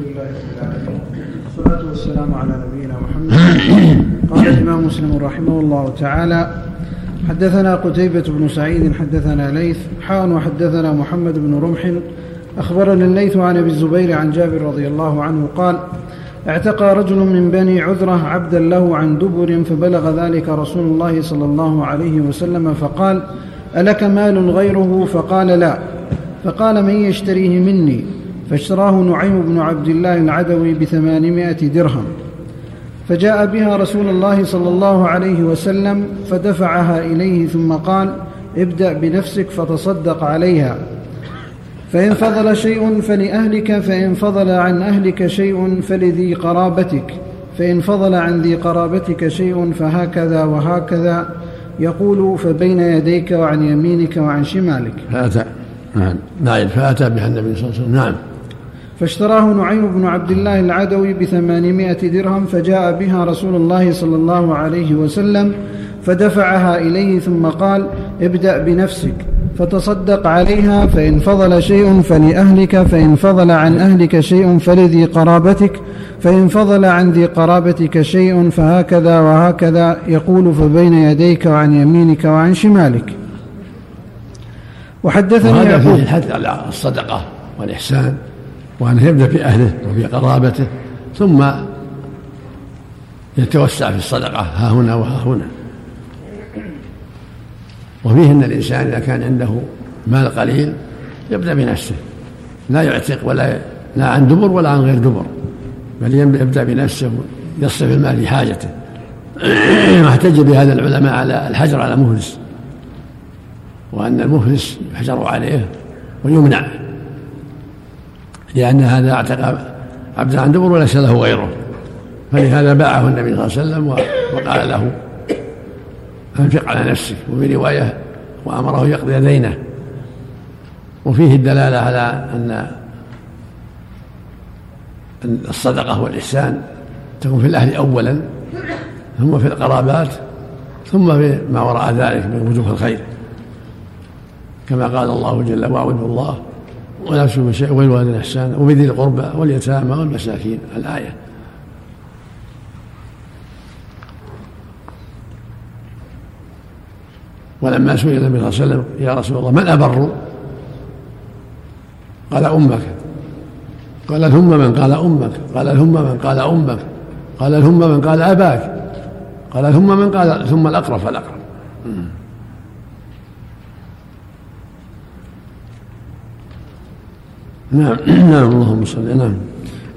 لله رب العالمين والصلاة والسلام على نبينا محمد قال الإمام مسلم رحمه الله تعالى حدثنا قتيبة بن سعيد حدثنا ليث حان وحدثنا محمد بن رمح أخبرنا الليث عن أبي الزبير عن جابر رضي الله عنه قال اعتقى رجل من بني عذرة عبدا له عن دبر فبلغ ذلك رسول الله صلى الله عليه وسلم فقال ألك مال غيره فقال لا فقال من يشتريه مني فاشتراه نعيم بن عبد الله العدوي بثمانمائة درهم. فجاء بها رسول الله صلى الله عليه وسلم فدفعها إليه ثم قال ابدأ بنفسك فتصدق عليها. فإن فضل شيء فلأهلك فإن فضل عن أهلك شيء فلذي قرابتك. فإن فضل عن ذي قرابتك شيء فهكذا وهكذا. يقول فبين يديك وعن يمينك وعن شمالك. فأتى نعم. فأتى بها النبي صلى الله عليه وسلم. نعم. فاشتراه نعيم بن عبد الله العدوي بثمانمائة درهم فجاء بها رسول الله صلى الله عليه وسلم فدفعها إليه ثم قال ابدأ بنفسك. فتصدق عليها فإن فضل شيء فلأهلك فإن فضل عن أهلك شيء فلذي قرابتك فإن فضل عن ذي قرابتك شيء فهكذا وهكذا. يقول فبين يديك وعن يمينك وعن شمالك. وحدثني وهذا يعقوب فيه الحث على الصدقة والإحسان. وأنه يبدأ بأهله وفي قرابته ثم يتوسع في الصدقة ها هنا وها هنا. وفيه أن الإنسان إذا كان عنده مال قليل يبدأ بنفسه لا يعتق ولا لا عن دبر ولا عن غير دبر بل يبدأ بنفسه يصرف المال في حاجته. واحتج بهذا العلماء على الحجر على مفلس وأن المفلس يحجر عليه ويمنع لأن هذا اعتق عبدا عن دبر وليس له غيره. فلهذا باعه النبي صلى الله عليه وسلم وقال له أنفق على نفسك. وفي رواية وأمره يقضي دينه. وفيه الدلالة على أن الصدقة والإحسان تكون في الأهل أولا ثم في القرابات ثم في ما وراء ذلك من وجوه الخير. كما قال الله جل واعبدوا الله ولا تشركوا شيئا وبالوالدين احسانا وبذي القربى واليتامى والمساكين الآية. ولما سئل النبي صلى الله عليه وسلم يا رسول الله من أبر؟ قال أمك. قال ثم من قال أمك. قال ثم من قال أمك. قال ثم من قال أباك. قال ثم من قال ثم الأقرب فالأقرب. نعم. نعم اللهم صل نعم.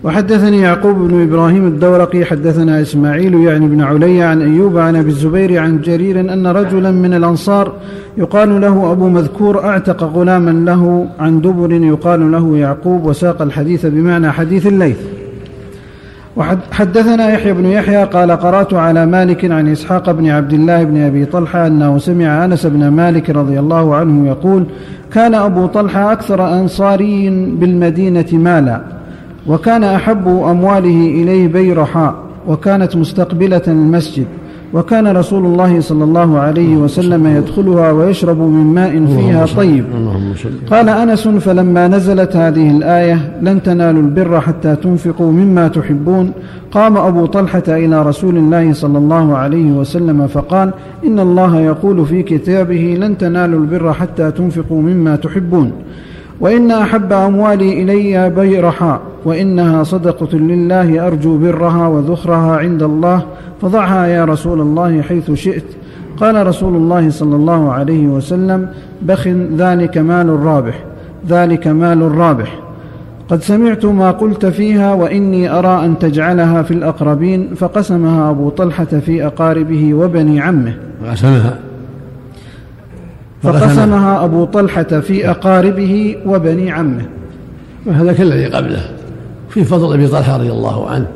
وحدثني يعقوب بن إبراهيم الدورقي حدثنا إسماعيل يعني بن علي عن أيوب عن أبي الزبير عن جرير أن رجلا من الأنصار يقال له أبو مذكور أعتق غلاما له عن دبر يقال له يعقوب وساق الحديث بمعنى حديث الليث. وحدثنا يحيى بن يحيى قال قرأت على مالك عن إسحاق بن عبد الله بن أبي طلحة أنه سمع أنس بن مالك رضي الله عنه يقول كان أبو طلحة أكثر انصاري بالمدينة مالا وكان أحب أمواله إليه بيرحاء وكانت مستقبلة المسجد. وكان رسول الله صلى الله عليه وسلم يدخلها ويشرب من ماء فيها طيب. قال أنس فلما نزلت هذه الآية لن تنالوا البر حتى تنفقوا مما تحبون. قام أبو طلحة إلى رسول الله صلى الله عليه وسلم فقال إن الله يقول في كتابه لن تنالوا البر حتى تنفقوا مما تحبون. وإن أحب أموالي إلي بيرحاء وإنها صدقة لله أرجو برها وذخرها عند الله فضعها يا رسول الله حيث شئت. قال رسول الله صلى الله عليه وسلم بخ ذلك مال رابح ذلك مال رابح. قد سمعت ما قلت فيها وإني أرى أن تجعلها في الأقربين فقسمها أبو طلحة في أقاربه وبني عمه. قسمها فقسمها أبو طلحة في أقاربه وبني عمه. وهذا كالذي قبله. في فضل أبي طلحة رضي الله عنه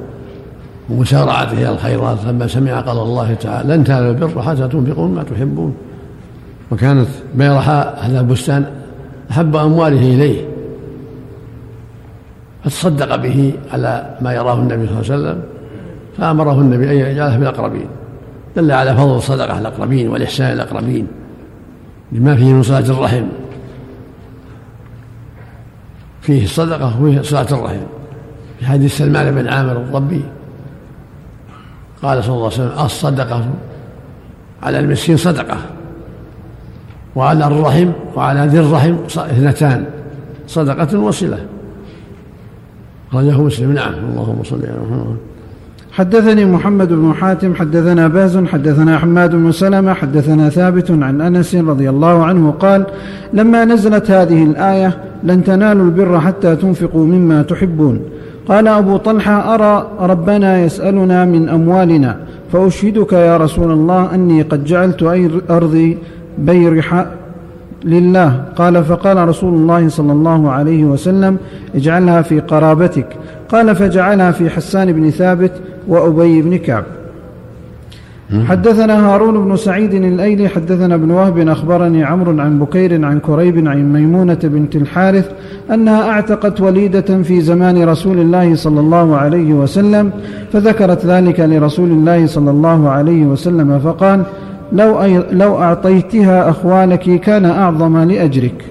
ومسارعته إلى الخيرات لما سمع قال الله تعالى لن تنالوا البر حتى تنفقوا ما تحبون. وكانت بيرحاء هذا البستان أحب أمواله إليه. فتصدق به على ما يراه النبي صلى الله عليه وسلم فأمره النبي أن يجعله في الأقربين دل على فضل الصدقة على الأقربين والإحسان الأقربين. لما فيه من صلاة الرحم. فيه الصدقة وفيه صلاة الرحم. في حديث سلمان بن عامر الضبي قال صلى الله عليه وسلم الصدقة على المسكين صدقة وعلى الرحم وعلى ذي الرحم اثنتان صدقة وصلة. أخرجه مسلم. نعم. اللهم صل على محمد. حدثني محمد بن حاتم حدثنا باز حدثنا حماد بن سلمة حدثنا ثابت عن أنس رضي الله عنه قال لما نزلت هذه الآية لن تنالوا البر حتى تنفقوا مما تحبون. قال أبو طلحة أرى ربنا يسألنا من أموالنا فأشهدك يا رسول الله أني قد جعلت أرضي لله. قال فقال رسول الله صلى الله عليه وسلم اجعلها في قرابتك. قال فجعلها في حسان بن ثابت وأبي بن كعب. حدثنا هارون بن سعيد الأيلي حدثنا ابن وهب أخبرني عمرو عن بكير عن كريب عن ميمونة بنت الحارث أنها أعتقت وليدة في زمان رسول الله صلى الله عليه وسلم فذكرت ذلك لرسول الله صلى الله عليه وسلم فقال لو لو أعطيتها اخوالك كان أعظم لأجرك.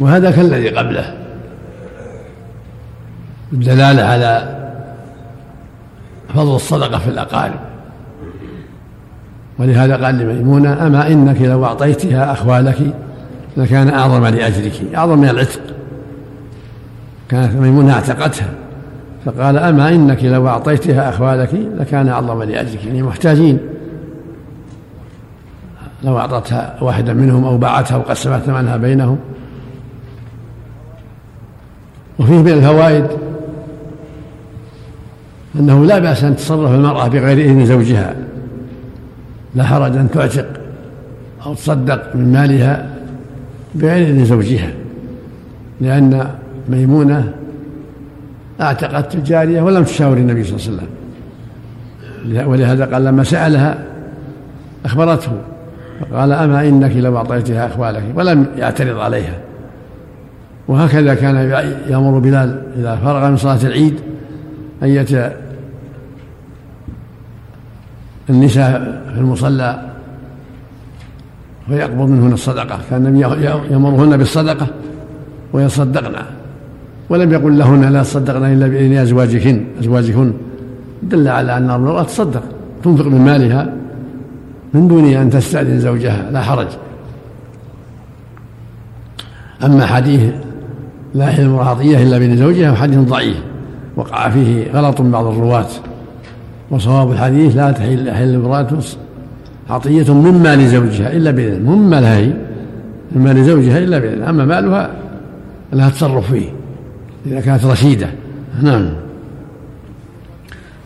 وهذا كالذي قبله. الدلالة على فضل الصدقة في الأقارب. ولهذا قال لميمونة أما إنك لو أعطيتها أخوالك لكان أعظم لأجرك. أعظم من العتق. كانت ميمونة اعتقتها. فقال أما إنك لو أعطيتها أخوالك لكان أعظم لأجرك. يعني محتاجين. لو أعطتها واحدا منهم أو باعتها وقسمت ثمنها بينهم. وفيه من الفوائد أنه لا بأس أن تصرف المرأة بغير إذن زوجها. لا حرج أن تعتق أو تصدق من مالها بغير إذن زوجها لأن ميمونة أعتقت الجارية ولم تشاور النبي صلى الله عليه وسلم. ولهذا قال لما سألها أخبرته. فقال أما إنك لو أعطيتها أخوالك ولم يعترض عليها. وهكذا كان يأمر بلال إذا فرغ من صلاة العيد أن النساء في المصلى ويقبض منهن الصدقة. كان النبي يأمرهن بالصدقة ويصدقن. ولم يقل لهن لا تصدقن إلا بإذن أزواجكن أزواجكن دل على أن المرأة تصدق تنفق من مالها. من دون أن تستأذن زوجها لا حرج. أما حديث لا يحل المرأة عطية إلا بإذن زوجها حديث ضعيف وقع فيه غلط بعض الرواة. وصواب الحديث لا تحل حل امرأة عطية من مال زوجها إلا بإذن من مالها هي من مال زوجها إلا بإذن أما مالها لها تصرف فيه إذا كانت رشيدة. نعم.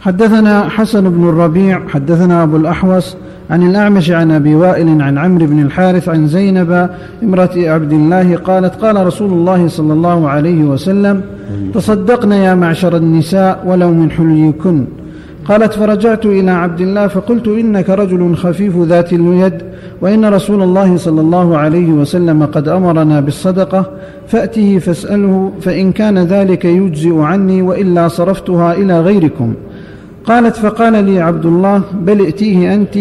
حدثنا حسن بن الربيع حدثنا أبو الأحوص عن الأعمش عن أبي وائل عن عمرو بن الحارث عن زينب امرأة عبد الله قالت قال رسول الله صلى الله عليه وسلم تصدقن يا معشر النساء ولو من حليكن. قالت فرجعت إلى عبد الله فقلت إنك رجل خفيف ذات اليد وإن رسول الله صلى الله عليه وسلم قد أمرنا بالصدقة فأته فاسأله فإن كان ذلك يجزئ عني وإلا صرفتها إلى غيركم. قالت فقال لي عبد الله بل ائتيه أنت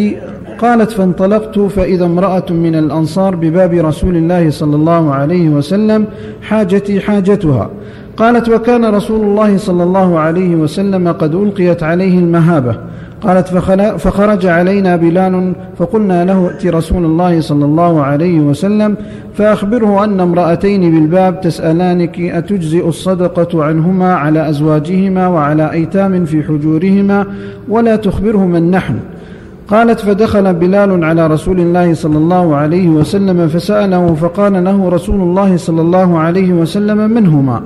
قالت فانطلقت فإذا امرأة من الأنصار بباب رسول الله صلى الله عليه وسلم حاجتي حاجتها. قالت وكان رسول الله صلى الله عليه وسلم قد ألقيت عليه المهابة. قالت فخرج علينا بلال فقلنا له ائت رسول الله صلى الله عليه وسلم فأخبره أن امرأتين بالباب تسألانك أتجزئ الصدقة عنهما على أزواجهما وعلى أيتام في حجورهما ولا تخبره من نحن قالت فدخل بلال على رسول الله صلى الله عليه وسلم فسأله فقال له رسول الله صلى الله عليه وسلم منهما.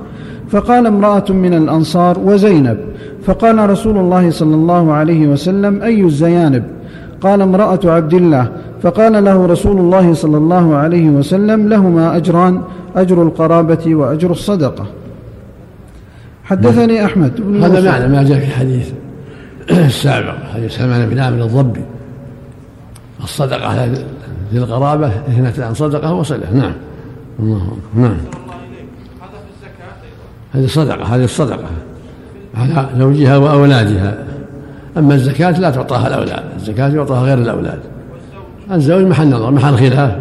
فقال امرأة من الأنصار وزينب. فقال رسول الله صلى الله عليه وسلم أي الزيانب؟ قال امرأة عبد الله. فقال له رسول الله صلى الله عليه وسلم لهما أجران أجر القرابة وأجر الصدقة. حدثني أحمد بن هذا معنى ما جاء في الحديث السابق حديث سلمان بن عامر الضبي. الصدقة للقرابة اثنتان صدقة وصلة. نعم. الله نعم. هذه صدقة هذه الصدقة على زوجها وأولادها. أما الزكاة لا تعطاها الأولاد الزكاة يعطاها غير الأولاد. الزوج محل نظر محل خلاف.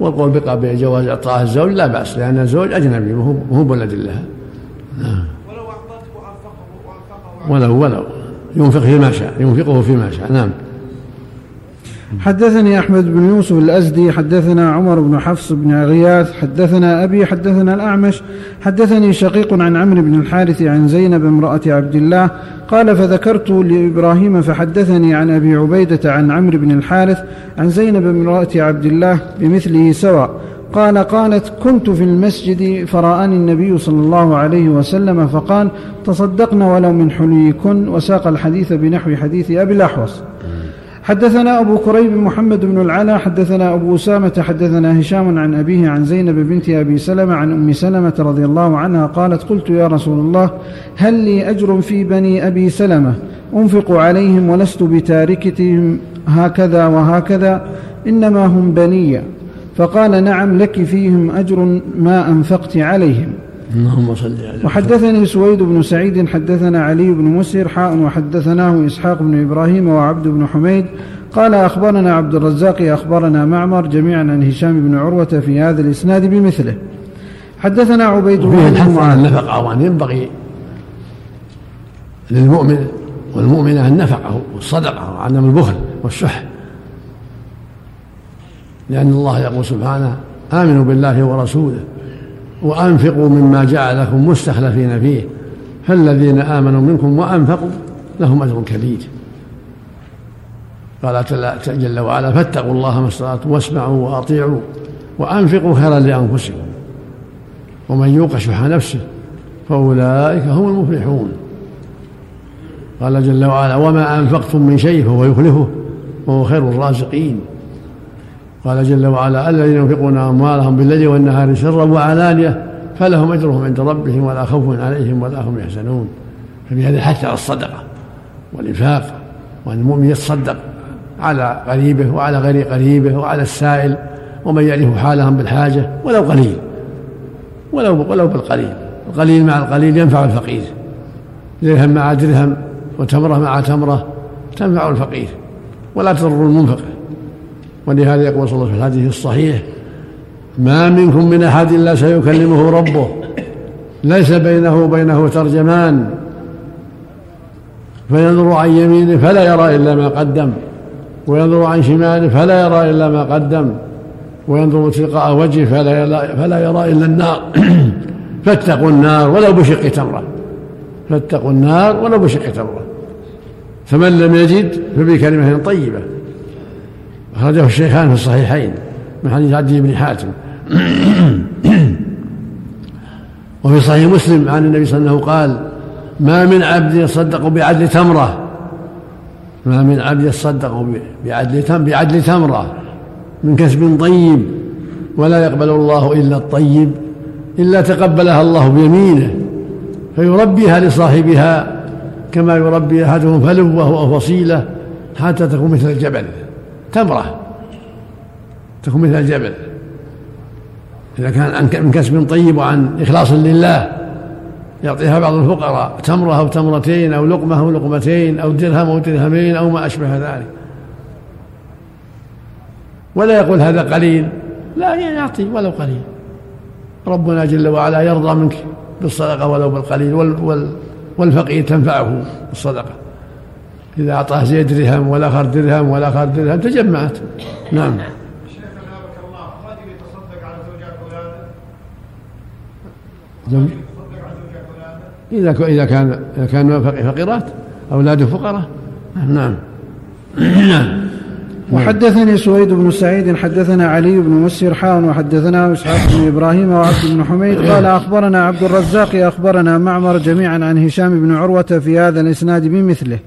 والقول بقى جواز إعطاء الزوج لا بأس لأن الزوج أجنبي وهو بولد لها نعم. ولو ولو ينفق فيما شاء ينفقه فيما شاء. نعم. حدثني أحمد بن يوسف الأزدي حدثنا عمر بن حفص بن غياث حدثنا أبي حدثنا الأعمش حدثني شقيق عن عمرو بن الحارث عن زينب امرأة عبد الله قال فذكرت لإبراهيم فحدثني عن أبي عبيدة عن عمرو بن الحارث عن زينب امرأة عبد الله بمثله سواء قال قالت كنت في المسجد فرآني النبي صلى الله عليه وسلم فقال تصدقن ولو من حليكن وساق الحديث بنحو حديث أبي الأحوص. حدثنا أبو كريب محمد بن العلا حدثنا أبو أسامة حدثنا هشام عن أبيه عن زينب بنت أبي سلمة عن أم سلمة رضي الله عنها قالت قلت يا رسول الله هل لي أجر في بني أبي سلمة؟ أنفق عليهم ولست بتاركتهم هكذا وهكذا إنما هم بني فقال نعم لك فيهم أجر ما أنفقت عليهم. اللهم صل على وحدثني سويد بن سعيد حدثنا علي بن مسهر حاء وحدثناه إسحاق بن إبراهيم وعبد بن حميد. قال أخبرنا عبد الرزاق أخبرنا معمر جميعا عن هشام بن عروة في هذا الإسناد بمثله. حدثنا عبيد الله بن معاذ النفقة وأن ينبغي للمؤمن والمؤمنة النفقة والصدقة وعدم البخل والشح. لأن الله يقول سبحانه آمنوا بالله ورسوله. وأنفقوا مما جعلكم مستخلفين فيه فالذين آمنوا منكم وأنفقوا لهم أجر كبير. قال جل وعلا فاتقوا الله ما استطعتم واسمعوا وأطيعوا وأنفقوا خيرا لأنفسكم. ومن يوق شح نفسه فأولئك هم المفلحون. قال جل وعلا وما أنفقتم من شيء فهو يخلفه وهو خير الرازقين. قال جل وعلا الذين ينفقون أموالهم بالليل والنهار سرا وعلانية فلهم أجرهم عند ربهم ولا خوف عليهم ولا هم يحزنون. فبهذا الحث على الصدقة والإنفاق وأن المؤمن يتصدق على قريبه وعلى غير قريبه وعلى السائل ومن يعرف حالهم بالحاجة ولو قليل ولو ولو بالقليل. القليل مع القليل ينفع الفقير. درهم مع درهم وتمرة مع تمرة تنفع الفقير. ولا تضر المنفق. ولهذا يقول صلى الله عليه وسلم في الحديث الصحيح. ما منكم من أحد إلا سيكلمه ربه. ليس بينه وبينه ترجمان. فينظر عن يمينه فلا يرى إلا ما قدم. وينظر عن شماله فلا يرى إلا ما قدم. وينظر تلقاء وجهه فلا يرى, فلا يرى إلا النار. فاتقوا النار ولو بشق تمرة. فاتقوا النار ولو بشق تمرة. فمن لم يجد فبكلمة طيبة. أخرجه الشيخان في الصحيحين من حديث عدي بن حاتم. وفي صحيح مسلم عن النبي صلى الله عليه وسلم قال ما من عبد يصدق بعدل تمرة. ما من عبد يصدق بعدل تم بعدل تمرة من كسب طيب ولا يقبل الله إلا الطيب إلا تقبلها الله بيمينه فيربيها لصاحبها كما يربي أحدهم فلوه أو فصيلة حتى تكون مثل الجبل. تمرة. تكون مثل الجبل. إذا كان من كسب طيب وعن إخلاص لله يعطيها بعض الفقراء تمرة أو تمرتين أو لقمة أو لقمتين أو درهم أو درهمين أو ما أشبه ذلك. ولا يقول هذا قليل. لا يعطي ولو قليل. ربنا جل وعلا يرضى منك بالصدقة ولو بالقليل والفقير تنفعه الصدقة إذا أعطاه زيد درهم والآخر درهم والآخر درهم تجمعت. نعم. إذا إذا كان إذا كان فقيرات أولاده فقراء. نعم. نعم. وحدثني سويد بن سعيد حدثنا علي بن مسر حاء وحدثنا إسحاق بن إبراهيم وعبد بن حميد. قال أخبرنا عبد الرزاق أخبرنا معمر جميعا عن هشام بن عروة في هذا الإسناد بمثله.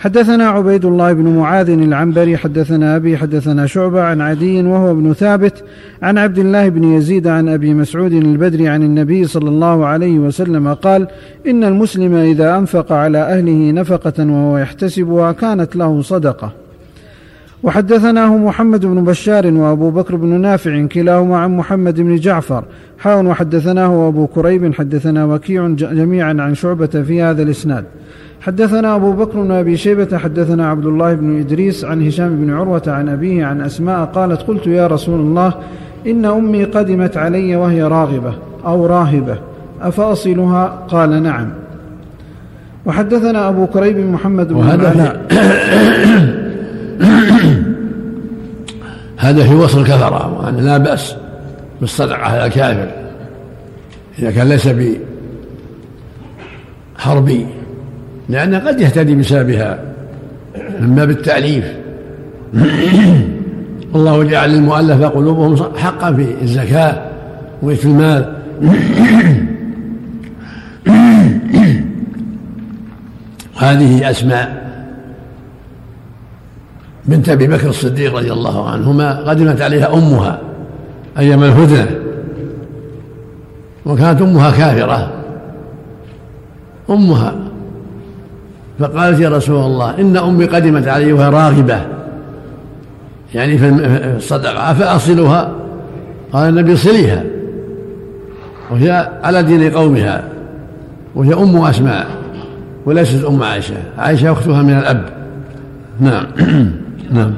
حدثنا عبيد الله بن معاذ العنبري حدثنا أبي حدثنا شعبة عن عدي وهو ابن ثابت عن عبد الله بن يزيد عن أبي مسعود البدري عن النبي صلى الله عليه وسلم قال إن المسلم إذا أنفق على أهله نفقة وهو يحتسبها كانت له صدقة. وحدثناه محمد بن بشار وأبو بكر بن نافع كلاهما عن محمد بن جعفر. حاون وحدثناه ابو كريب حدثنا وكيع جميعا عن شعبة في هذا الإسناد. حدثنا أبو بكر بن أبي شيبة حدثنا عبد الله بن إدريس عن هشام بن عروة عن أبيه عن أسماء قالت قلت يا رسول الله إن أمي قدمت علي وهي راغبة أو راهبة أفأصلها؟ قال نعم. وحدثنا أبو كريب محمد بن وهذا هذا في وصل الكفرة وأن لا بأس بالصدقة على الكافر. إذا كان ليس بحربي لأنه قد يهتدي بسببها من باب التأليف الله جعل للمؤلف قلوبهم حقا في الزكاة وفي المال. هذه أسماء بنت أبي بكر الصديق رضي الله عنهما قدمت عليها أمها أيام الهدنة وكانت أمها كافرة. أمها فقالت يا رسول الله إن أمي قدمت علي وهي راغبة. يعني في الصدقة أفأصلها قال النبي صليها. وهي على دين قومها. وهي أم أسماء وليست أم عائشة. عائشة أختها من الأب. نعم. نعم.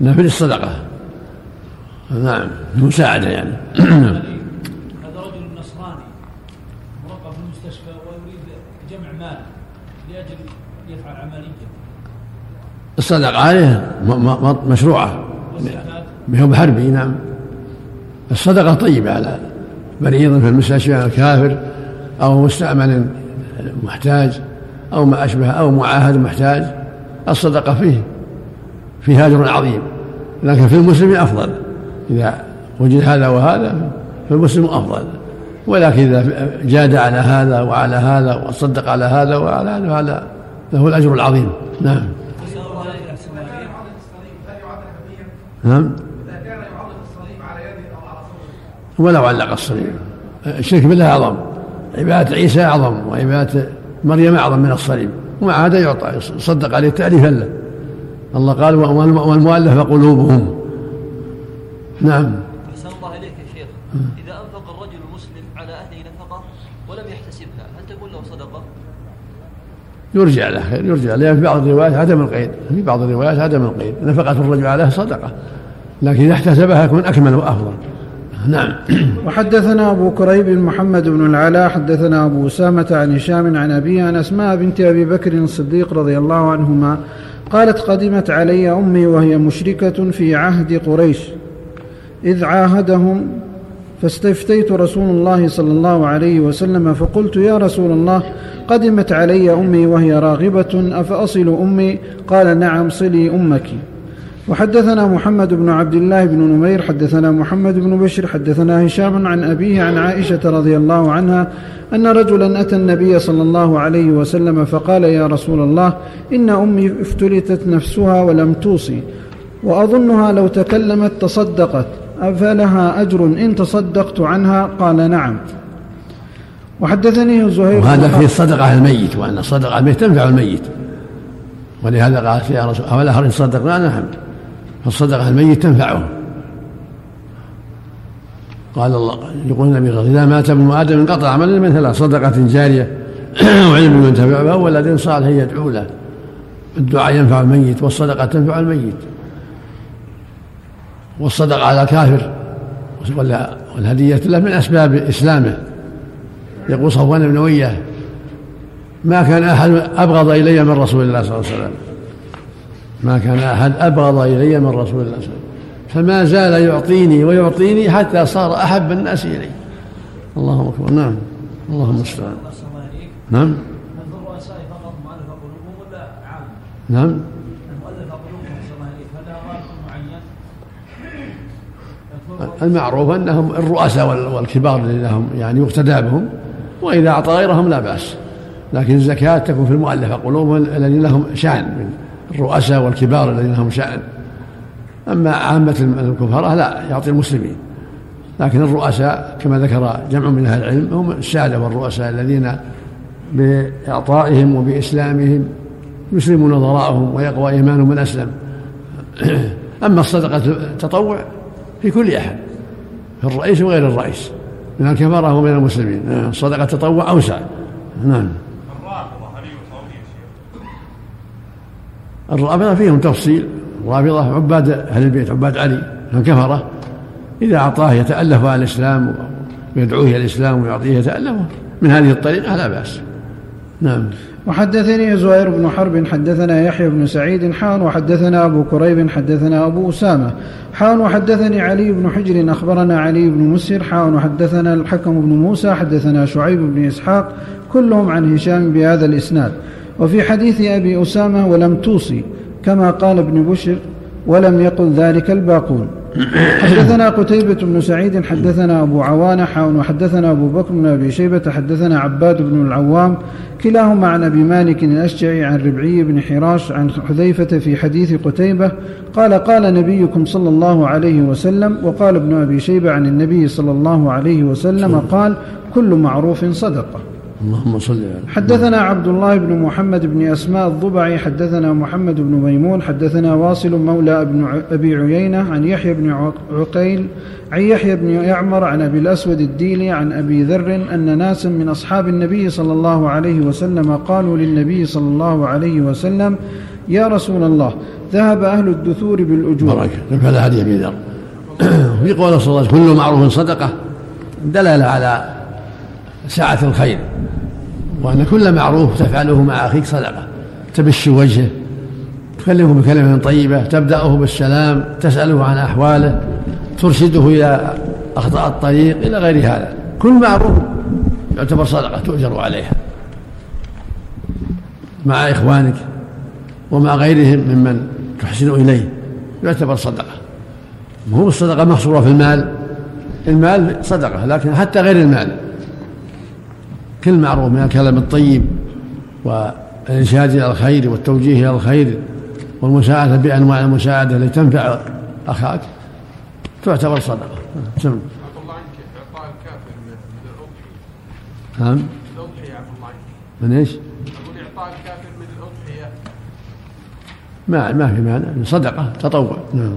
نعم الصدقة. نعم مساعدة يعني. نعم هذا رجل نصراني مرقب في المستشفى ويريد جمع مال لأجل يفعل عملية. الصدقة عليه مشروعة. بحب حربي نعم. الصدقة طيبة على مريض في المستشفى الكافر أو مستأمن محتاج أو ما أشبه أو معاهد محتاج. الصدقة فيه فيه أجر عظيم لكن في المسلم أفضل. إذا وجد هذا وهذا فالمسلم أفضل. ولكن إذا جاد على هذا وعلى هذا وصدق على هذا وعلى هذا فهذا له الأجر العظيم. نعم. نعم. ولو علق الصليب. الشرك بالله أعظم. عبادة عيسى أعظم وعبادة مريم أعظم من الصليب. ومع هذا يعطى يصدق عليه تأليفا له. الله قال والمؤلف قلوبهم. نعم. أحسن الله إليك يا شيخ. إذا أنفق الرجل المسلم على أهله نفقة ولم يحتسبها هل تكون له صدقة؟ يرجع له يرجع له في بعض الروايات عدم القيد في بعض الروايات عدم القيد. نفقة الرجل عليها صدقة لكن إذا احتسبها يكون أكمل وأفضل. نعم. وحدثنا أبو كريب محمد بن العلاء حدثنا أبو أسامة عن هشام عن أبي عن أسماء بنت أبي بكر الصديق رضي الله عنهما قالت قدمت علي أمي وهي مشركة في عهد قريش. إذ عاهدهم فاستفتيت رسول الله صلى الله عليه وسلم فقلت يا رسول الله قدمت علي أمي وهي راغبة أفأصل أمي؟ قال نعم صلي أمك. وحدثنا محمد بن عبد الله بن نمير حدثنا محمد بن بشر حدثنا هشام عن أبيه عن عائشة رضي الله عنها أن رجلا أتى النبي صلى الله عليه وسلم فقال يا رسول الله إن أمي افتلتت نفسها ولم توصي وأظنها لو تكلمت تصدقت أفلها أجر إن تصدقت عنها قال نعم. وحدثني زهير وهذا في الصدقة على الميت وأن الصدقة على الميت تنفع الميت. ولهذا قالت يا رسول أولا هل صدقنا؟ نعم. فالصدقة الميت تنفعه قال الله يقول النبي صلى الله عليه وسلم إذا مات ابن آدم انقطع عمله من ثلاث صدقة جارية وعلم ينتفع به ولد صالح يدعو له الدعاء ينفع الميت والصدقة تنفع الميت. والصدقة على الكافر والهدية له من أسباب إسلامه. يقول صفوان بن أمية ما كان أحد أبغض إلي من رسول الله صلى الله عليه وسلم. ما كان أحد أبغض إلي من رسول الله صلى الله عليه وسلم. فما زال يعطيني ويعطيني حتى صار أحب الناس إلي. اللهم أكبر. نعم. اللهم المستعان نعم. نعم. المعروف أنهم الرؤساء والكبار لهم يعني يقتدى بهم وإذا أعطى غيرهم لا بأس. لكن الزكاة تكون في المؤلفة قلوبهم الذين لهم شأن من الرؤساء والكبار الذين لهم شأن. أما عامة الكفراء لا يعطي المسلمين. لكن الرؤساء كما ذكر جمع من أهل العلم هم السادة والرؤساء الذين بإعطائهم وبإسلامهم يسلم نظراءهم ويقوى إيمانهم من أسلم. أما الصدقة التطوع في كل أحد في الرئيس وغير الرئيس من الكفرة ومن المسلمين. الصدقة التطوع أوسع. نعم. الرافضة فيهم تفصيل الرافضة عباد أهل البيت عباد علي الكفرة إذا أعطاه يتألف على الإسلام ويدعوه إلى الإسلام ويعطيه يتألف من هذه الطريقة لا بأس. نعم. وحدثني زهير بن حرب حدثنا يحيى بن سعيد حان وحدثنا أبو كريب حدثنا أبو أسامة حان وحدثني علي بن حجر أخبرنا علي بن مسهر حان وحدثنا الحكم بن موسى حدثنا شعيب بن إسحاق كلهم عن هشام بهذا الإسناد. وفي حديث أبي أسامة ولم توصي كما قال ابن بشر ولم يقل ذلك الباقون. حدثنا قتيبة بن سعيد حدثنا أبو عوانة حاون وحدثنا أبو بكر بن أبي شيبة حدثنا عباد بن العوام. كلاهما عن أبي مالك الأشجعي عن ربعي بن حراش عن حذيفة في حديث قتيبة قال قال نبيكم صلى الله عليه وسلم وقال ابن أبي شيبة عن النبي صلى الله عليه وسلم قال كل معروف صدقة. اللهم صل على حدثنا عبد الله بن محمد بن أسماء الضبعي حدثنا محمد بن ميمون حدثنا واصل مولى أبن أبي عيينة عن يحيى بن عقيل عن يحيى بن يعمر عن أبي الأسود الديلي عن أبي ذر أن ناسا من أصحاب النبي صلى الله عليه وسلم قالوا للنبي صلى الله عليه وسلم يا رسول الله ذهب أهل الدثور بالأجور. بركة نفع حديث أبي ذر. في قول صلى الله عليه وسلم كل معروف صدقة. دلالة على سعة الخير. وأن كل معروف تفعله مع أخيك صدقة. تبش وجهه تكلمه بكلمة طيبة تبدأه بالسلام تسأله عن أحواله ترشده إلى أخطاء الطريق إلى غير هذا. كل معروف يعتبر صدقة تؤجر عليها. مع إخوانك ومع غيرهم ممن تحسن إليه يعتبر صدقة. مو الصدقة محصورة في المال. المال صدقة لكن حتى غير المال. كل معروف من الكلام الطيب والإرشاد إلى الخير والتوجيه إلى الخير والمساعدة بأنواع المساعدة التي تنفع أخاك تعتبر صدقة. سم نعم. عنك من إيش؟ أقول إعطاء الكافر من الأضحية ما ما في معنى صدقة تطوع. نعم.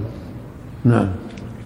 نعم.